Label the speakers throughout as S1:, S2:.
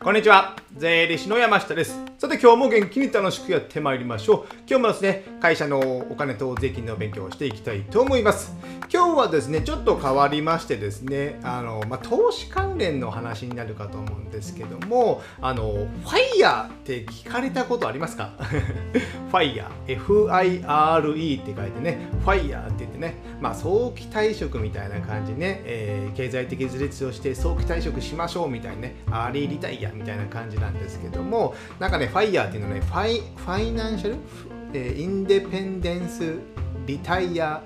S1: こんにちは。税理士の山下です。さて今日も元気に楽しくやってまいりましょう。今日もですね、会社のお金と税金の勉強をしていきたいと思います。はですね、ちょっと変わりましてですね、あの、まあ、投資関連の話になるかと思うんですけども、あの、 FIRE って聞かれたことありますか？FIRE、F-I-R-E って書いてね、 FIRE って言ってね、まあ、早期退職みたいな感じね、えー、経済的自立をして早期退職しましょうみたいなね、アーリーリタイアみたいな感じなんですけども、なんかね、 FIRE っていうのはね、ファイ Financial、えー、インデペンデンスリタイア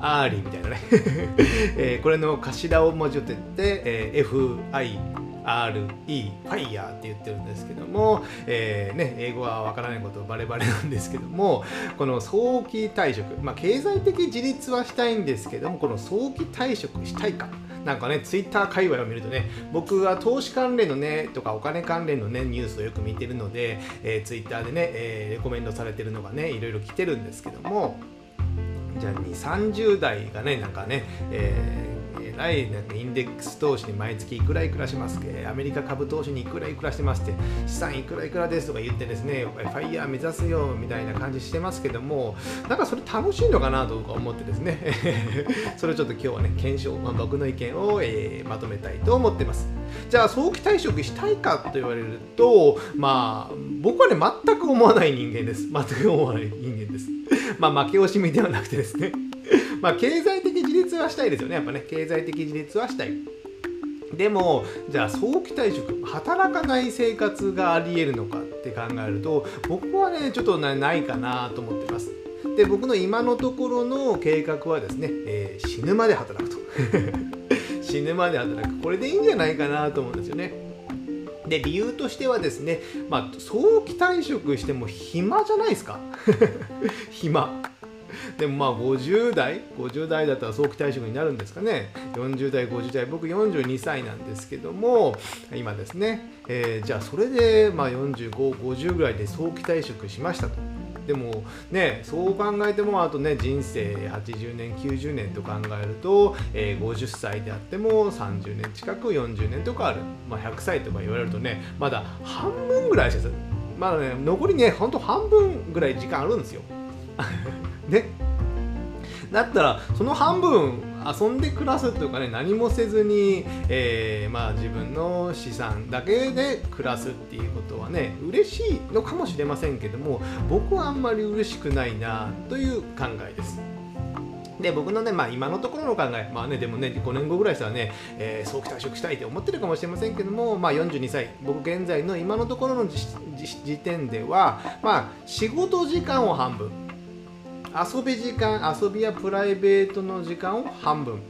S1: アーリーみたいなね。えー、これの頭を文字を取って、えー、FI RE ファイヤーって言ってるんですけども、えーね、英語はわからないことバレバレなんですけどもこの早期退職、まあ、経済的自立はしたいんですけどもこの早期退職したいか。なんかね、ツイッター界隈を見るとね、僕は投資関連のね、とかお金関連のね、ニュースをよく見てるので、えー、ツイッターでね、えー、レコメンドされてるのがね、いろいろ来てるんですけども、じゃあ、30代がね、なんかね、えーらいインデックス投資に毎月いくらいくらしますアメリカ株投資にいくらいくらしてますって資産いくらいくらですとか言ってですねファイヤー目指すよみたいな感じしてますけどもなんかそれ楽しいのかなとか思ってですね。それをちょっと今日はね検証、まあ、僕の意見を、えー、まとめたいと思ってます。じゃあ早期退職したいかと言われるとまあ僕はね全く思わない人間です。全く思わない人間です。まあ負け惜しみではなくてですね。まあ経済的自立はしたいですよね。やっぱね経済的自立はしたい。でもじゃあ早期退職働かない生活がありえるのかって考えると僕はねちょっとないかなと思ってます。で僕の今のところの計画はですね、えー、死ぬまで働くと。死ぬまで働く。これでいいんじゃないかなと思うんですよね。で理由としてはですね、まあ、早期退職しても暇じゃないですか。暇。でもまあ50代50代だったら早期退職になるんですかね。40代50代僕42歳なんですけども今ですね、えー、じゃあそれでまあ4550ぐらいで早期退職しましたと。でもねそう考えてもあとね人生80年90年と考えると、えー、50歳であっても30年近く40年とかある、まあ、100歳とか言われるとねまだ半分ぐらいしかまだね残りねほんと半分ぐらい時間あるんですよ。ね。だったらその半分遊んで暮らすというかね何もせずに、えー、まあ、自分の資産だけで暮らすっていうことはね嬉しいのかもしれませんけども僕はあんまり嬉しくないなという考えです。で僕のね、まあ、今のところの考え、まあね、でもね、5年後ぐらいしたらね、えー、早期退職したいって思ってるかもしれませんけども、まあ、42歳、僕現在の今のところの時点では、まあ、仕事時間を半分、遊び時間遊びやプライベートの時間を半分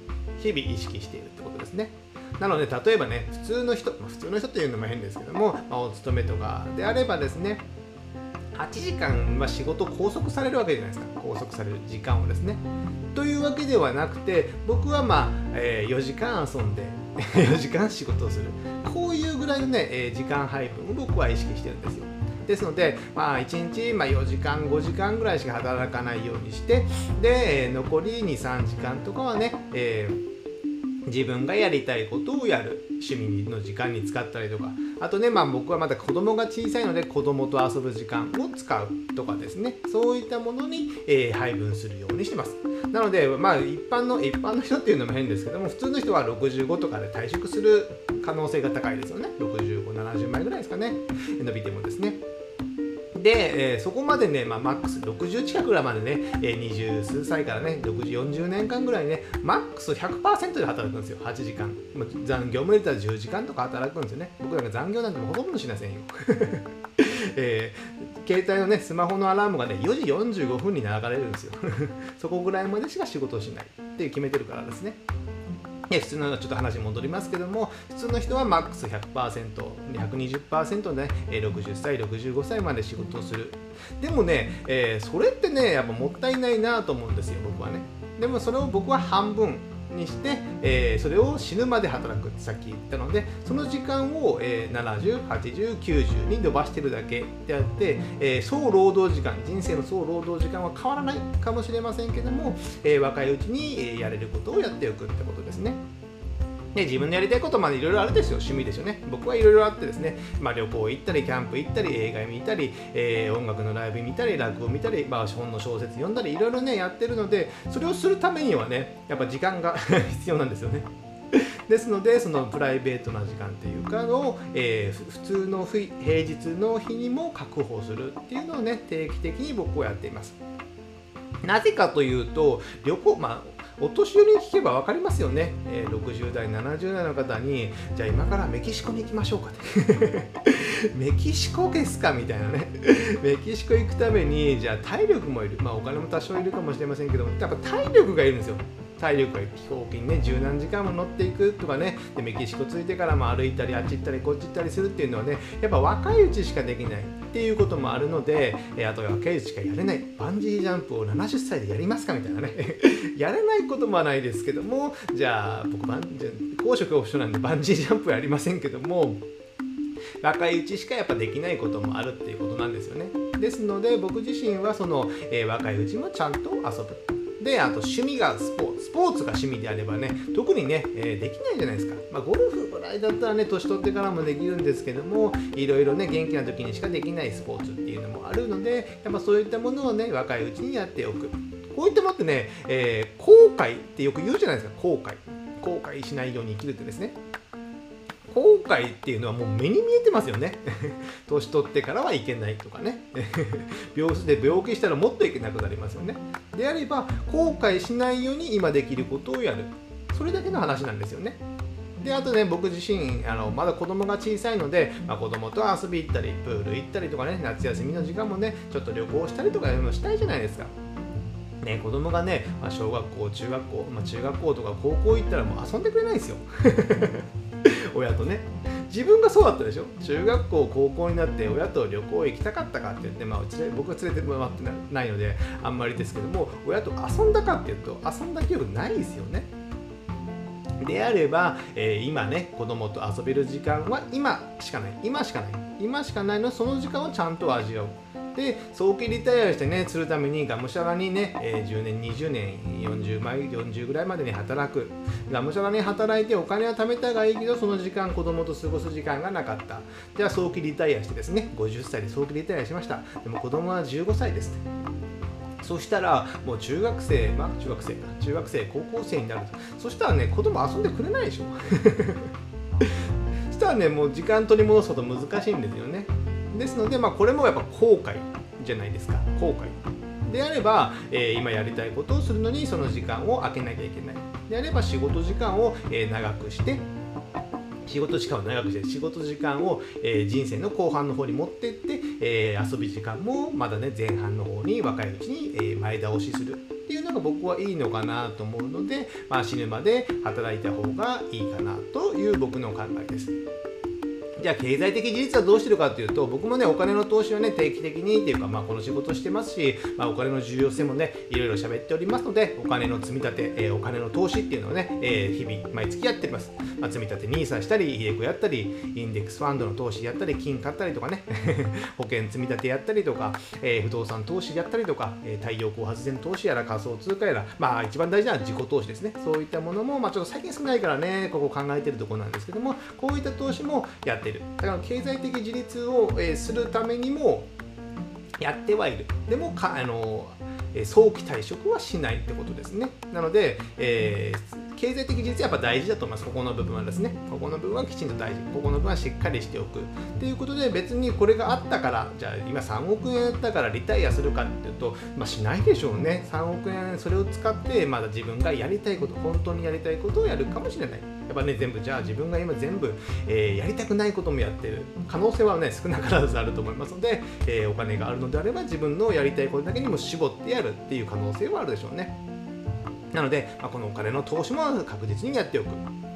S1: 日々意識しているってことですね。なので例えばね普通の人普通の人っていうのも変ですけども、まあ、お勤めとかであればですね8時間、ま、仕事拘束されるわけじゃないですか。拘束される時間をですね。というわけではなくて僕はまあ、えー、4時間遊んで 4時間仕事をする。こういうぐらいのね、えー、時間配分を僕は意識してるんですよ。ですので、まあ、1日、ま4時間5時間ぐらいしか働かないようにしてで残り23時間とかはね、えー自分がやりたいことをやる。趣味の時間に使ったりとか。あとねまあ僕はまだ子供が小さいので子供と遊ぶ時間を使うとかですね。そういったものに、えー、配分するようにしてます。なのでまあ一般の一般の人っていうのも変ですけども普通の人は65とかで退職する可能性が高いですよね。6570万円ぐらいですかね。伸びてもですね。で、えー、そこまでね、まあ、マックス60近くぐらいまでね、えー、二十数歳からね、60、40年間ぐらいね、マックス100%で働くんですよ、8時間。まあ、残業も入れたら10時間とか働くんですよね。僕なんか残業なんてほとんどしませんよ。えー、携帯のね、スマホのアラームがね、4時45分に流れるんですよ。そこぐらいまでしか仕事をしないって決めてるからですね。普通のちょっと話戻りますけども普通の人はマックス 100%120% で、ね、60歳65歳まで仕事をする。でもね、えー、それってねやっぱもったいないなと思うんですよ僕はね。でもそれを僕は半分にして、えー、それを死ぬまで働くってさっき言ったのでその時間を、えー、708090に伸ばしてるだけであって、えー、総労働時間人生の総労働時間は変わらないかもしれませんけども、えー、若いうちにやれることをやっておくってことですね。で自分のやりたいことまでいろいろあるですよ。趣味ですよね。僕はいろいろあってですね、まあ、旅行行ったりキャンプ行ったり映画見たり、えー、音楽のライブ見たり落語見たり、まあ、本の小説読んだりいろいろねやってるのでそれをするためにはねやっぱ時間が 必要なんですよね。ですのでそのプライベートな時間っていうかを、えー、普通の平日の日にも確保するっていうのをね定期的に僕はやっています。なぜかというと旅行まあお年寄りに聞けば分かりますよね、えー、60代70代の方にじゃあ今からメキシコに行きましょうか。っ てメキシコですか？みたいなね。メキシコ行くためにじゃあ体力もいる。まあお金も多少いるかもしれませんけどやっぱ体力がいるんですよ。体力が飛行機にね十何時間も乗っていくとかね。でメキシコ着いてからも歩いたりあっち行ったりこっち行ったりするっていうのはねやっぱ若いうちしかできない。っていうこともあるので、えあと若いうちしかやれないバンジージャンプを70歳でやりますかみたいなね。やれないこともないですけどもじゃあ僕バンジー高所恐怖症なんでバンジージャンプはやりませんけども若いうちしかやっぱできないこともあるっていうことなんですよね。ですので僕自身はその、えー、若いうちもちゃんと遊ぶ。で、あと趣味がスポーツ。スポーツが趣味であればね、特にね、えー、できないじゃないですか。まあ、ゴルフぐらいだったらね、年取ってからもできるんですけども、いろいろね、元気な時にしかできないスポーツっていうのもあるので、やっぱそういったものをね、若いうちにやっておく。こういったものってね、えー、後悔ってよく言うじゃないですか、後悔。後悔しないように生きるってですね。後悔っていうのはもう目に見えてますよね。年取ってからはいけないとかね。病室で病気したらもっといけなくなりますよね。であれば後悔しないように今できることをやる。それだけの話なんですよね。であとね僕自身あのまだ子供が小さいので、まあ、子供と遊び行ったりプール行ったりとかね夏休みの時間もねちょっと旅行したりとかもしたいじゃないですか。ね、子供がね、まあ、小学校、中学校、まあ、中学校とか高校行ったらもう遊んでくれないですよ。親とね。自分がそうだったでしょ？中学校高校になって親と旅行行きたかったかって言って、まあ、うちで僕は連れてもらってないのであんまりですけども親と遊んだかっていうと遊んだ記憶ないですよね。であれば、えー、今ね子供と遊べる時間は今しかない。今しかない。今しかないのその時間をちゃんと味わう。で早期リタイアしてねするためにがむしゃらにね、えー、10年20年40枚40ぐらいまでに働く。がむしゃらに働いてお金は貯めたがいいけどその時間子供と過ごす時間がなかった。じゃあ早期リタイアしてですね50歳で早期リタイアしました。でも子供は15歳ですそしたらもう中学生まあ中学生か中学生高校生になるとそしたらね子供遊んでくれないでしょ。そしたらねもう時間取り戻すこと難しいんですよね。ですので、まあ、これもやっぱ後悔じゃないですか。後悔。であれば、えー、今やりたいことをするのにその時間を空けなきゃいけない。であれば仕事時間を、えー、長くして仕事時間を長くして仕事時間を、えー、人生の後半の方に持ってって、えー、遊び時間もまだね前半の方に若いうちに、えー、前倒しするっていうのが僕はいいのかなと思うので、まあ、死ぬまで働いた方がいいかなという僕の考えです。じゃあ経済的事実はどうしてるかというと僕もねお金の投資はね定期的にっていうかまあこの仕事してますし、まあ、お金の重要性もねいろいろ喋っておりますのでお金の積み立て、えー、お金の投資っていうのをね、えー、日々毎月やってます、まあ、積み立て NISA したりイエコやったりインデックスファンドの投資やったり金買ったりとかね 保険積み立てやったりとか、えー、不動産投資やったりとか、え太陽光発電投資やら仮想通貨やらまあ一番大事な自己投資ですね。そういったものもまあちょっと最近少ないからねここ考えてるところなんですけどもこういった投資もやってる。だから経済的自立を、えするためにもやってはいる。でもかあの早期退職はしないってことですね。なので、えー、経済的自立やっぱ大事だと思います。ここの部分はですね。ここの部分はきちんと大事。ここの部分はしっかりしておくっていうことで別にこれがあったからじゃあ今3億円やったからリタイアするかっていうと、まあ、しないでしょうね。3億円それを使ってまだ自分がやりたいこと本当にやりたいことをやるかもしれない。やっぱね全部じゃあ自分が今全部、えー、やりたくないこともやってる。可能性はね少なからずあると思いますので、えー、お金があるのであれば自分のやりたいことだけにも絞ってやるっていう可能性はあるでしょうね。なので、まあ、このお金の投資も確実にやっておく。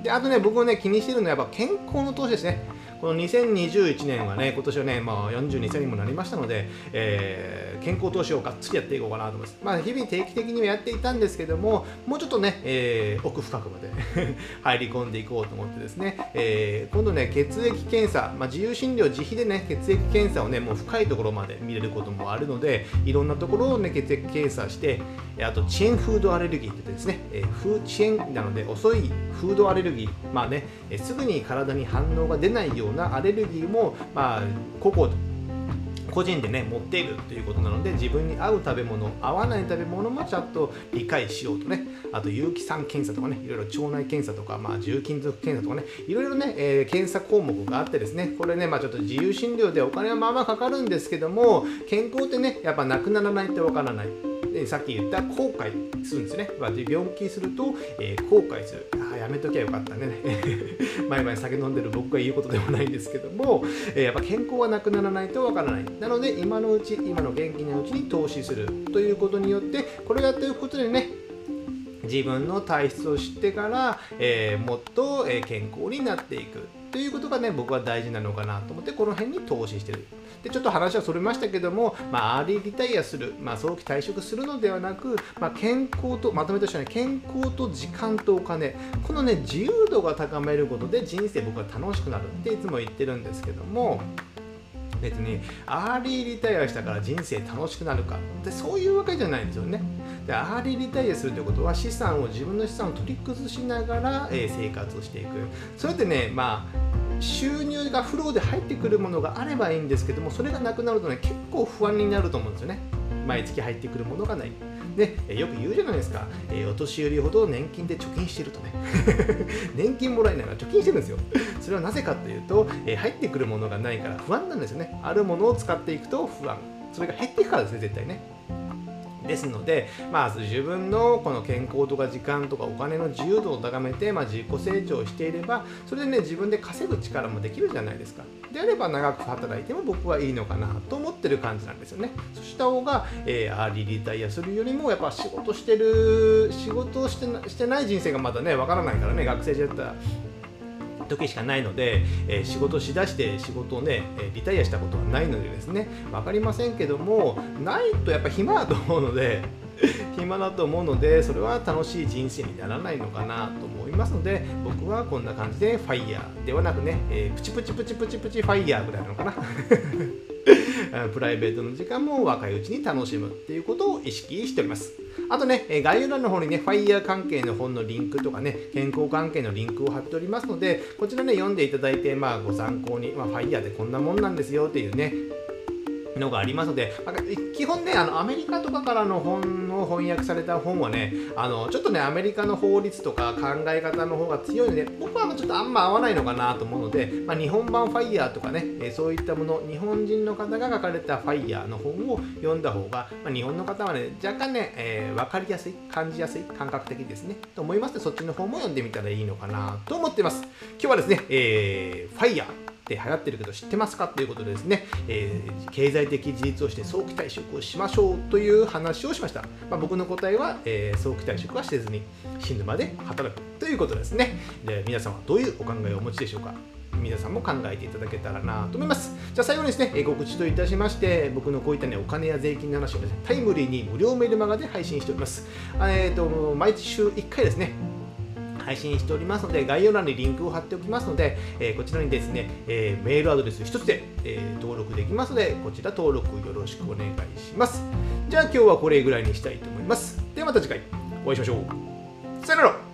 S1: であとね僕はね気にしてるのはやっぱ健康の投資ですね。この2021年はね、今年はね、まあ、42歳にもなりましたので、えー、健康投資をがっつりやっていこうかなと思います。まあ、日々定期的にはやっていたんですけども、もうちょっとね、えー、奥深くまで 入り込んでいこうと思ってですね、えー、今度ね、血液検査、まあ、自由診療、自費でね、血液検査をね、もう深いところまで見れることもあるので、いろんなところをね、血液検査して、あと、遅延フードアレルギーってですね、えー、遅延なので遅いフードアレルギー、まあね、えすぐに体に反応が出ないようなアレルギーも、まあ、個々個人でね持っているということなので自分に合う食べ物合わない食べ物もちゃんと理解しようとねあと有機酸検査とかねいろいろ腸内検査とか、まあ、重金属検査とかねいろいろね、えー、検査項目があってですねこれね、まあ、ちょっと自由診療でお金はまあまあかかるんですけども健康ってねやっぱなくならないってわからない。でさっき言った後悔するんですね。病気すると、えー、後悔する。あやめときゃよかったね。毎々酒飲んでる僕が言うことでもないんですけども、えー、やっぱ健康はなくならないとわからない。なので、今のうち、今の元気なうちに投資するということによって、これをやっていくことでね、自分の体質を知ってから、えー、もっと、え健康になっていくということがね僕は大事なのかなと思ってこの辺に投資してる。でちょっと話はそれましたけども、まあ、アーリーリタイアする、まあ、早期退職するのではなく、まあ、健康とまとめとしては、ね、健康と時間とお金。このね自由度が高めることで人生僕は楽しくなるっていつも言ってるんですけども別にアーリーリタイアしたから人生楽しくなるか。ってそういうわけじゃないんですよね。でアーリーリタイアするということは資産を自分の資産を取り崩しながら、えー、生活をしていく。それってねまあ収入がフローで入ってくるものがあればいいんですけどもそれがなくなるとね結構不安になると思うんですよね。毎月入ってくるものがない。でよく言うじゃないですか、えー、お年寄りほど年金で貯金してるとね。年金もらえないから貯金してるんですよ。それはなぜかというと、えー、入ってくるものがないから不安なんですよね。あるものを使っていくと不安。それが減っていくからですね絶対ね。ですので、まず自分のこの健康とか時間とかお金の自由度を高めて、まあ、自己成長していればそれでね自分で稼ぐ力もできるじゃないですか。であれば長く働いても僕はいいのかなと思ってる感じなんですよね。そした方が、えー、アーリーリタイアするよりもやっぱ仕事してる仕事をしてしてない人生がまだねわからないからね学生時代だったら。時しかないので、えー、仕事しだして仕事をね、えリタイアしたことはないのでですね分かりませんけどもないとやっぱ暇だと思うので 暇だと思うのでそれは楽しい人生にならないのかなと思いますので僕はこんな感じでファイヤーではなくね、えー、プチプチプチプチプチファイヤーぐらいなのかな。プライベートの時間も若いうちに楽しむっていうことを意識しております。あとね、概要欄の方にね、ファイヤー関係の本のリンクとかね、健康関係のリンクを貼っておりますので、こちらね、読んでいただいて、まあ、ご参考に、まあ、ファイヤーでこんなもんなんですよっていうね、のがありますので、基本ね、あのアメリカとかからの本の翻訳された本はね、あのちょっとね、アメリカの法律とか考え方の方が強いので、僕はちょっとあんま合わないのかなと思うので、まあ、日本版ファイヤーとかね、えそういったもの、日本人の方が書かれたファイヤーの本を読んだ方が、まあ、日本の方はね、若干ね、えー、分かりやすい、感じやすい、感覚的ですね。と思いますので、そっちの方も読んでみたらいいのかなと思ってます。今日はですね、えー、ファイヤー。って流行ってるけど知ってますか？ということでですね、えー、経済的自立をして早期退職をしましょうという話をしました、まあ、僕の答えは、えー、早期退職はせずに死ぬまで働くということですねで皆さんはどういうお考えをお持ちでしょうか？皆さんも考えていただけたらなと思います。じゃあ最後にですね、え告知といたしまして、僕のこういったね、お金や税金の話をですね、タイムリーに無料メルマガで配信しております。えっ、ー、と、毎週1回ですね、配信しておりますので、概要欄にリンクを貼っておきますので、えー、こちらにですね、えー、メールアドレス1つで、えー、登録できますので、こちら登録よろしくお願いします。じゃあ今日はこれぐらいにしたいと思います。ではまた次回お会いしましょう。さよなら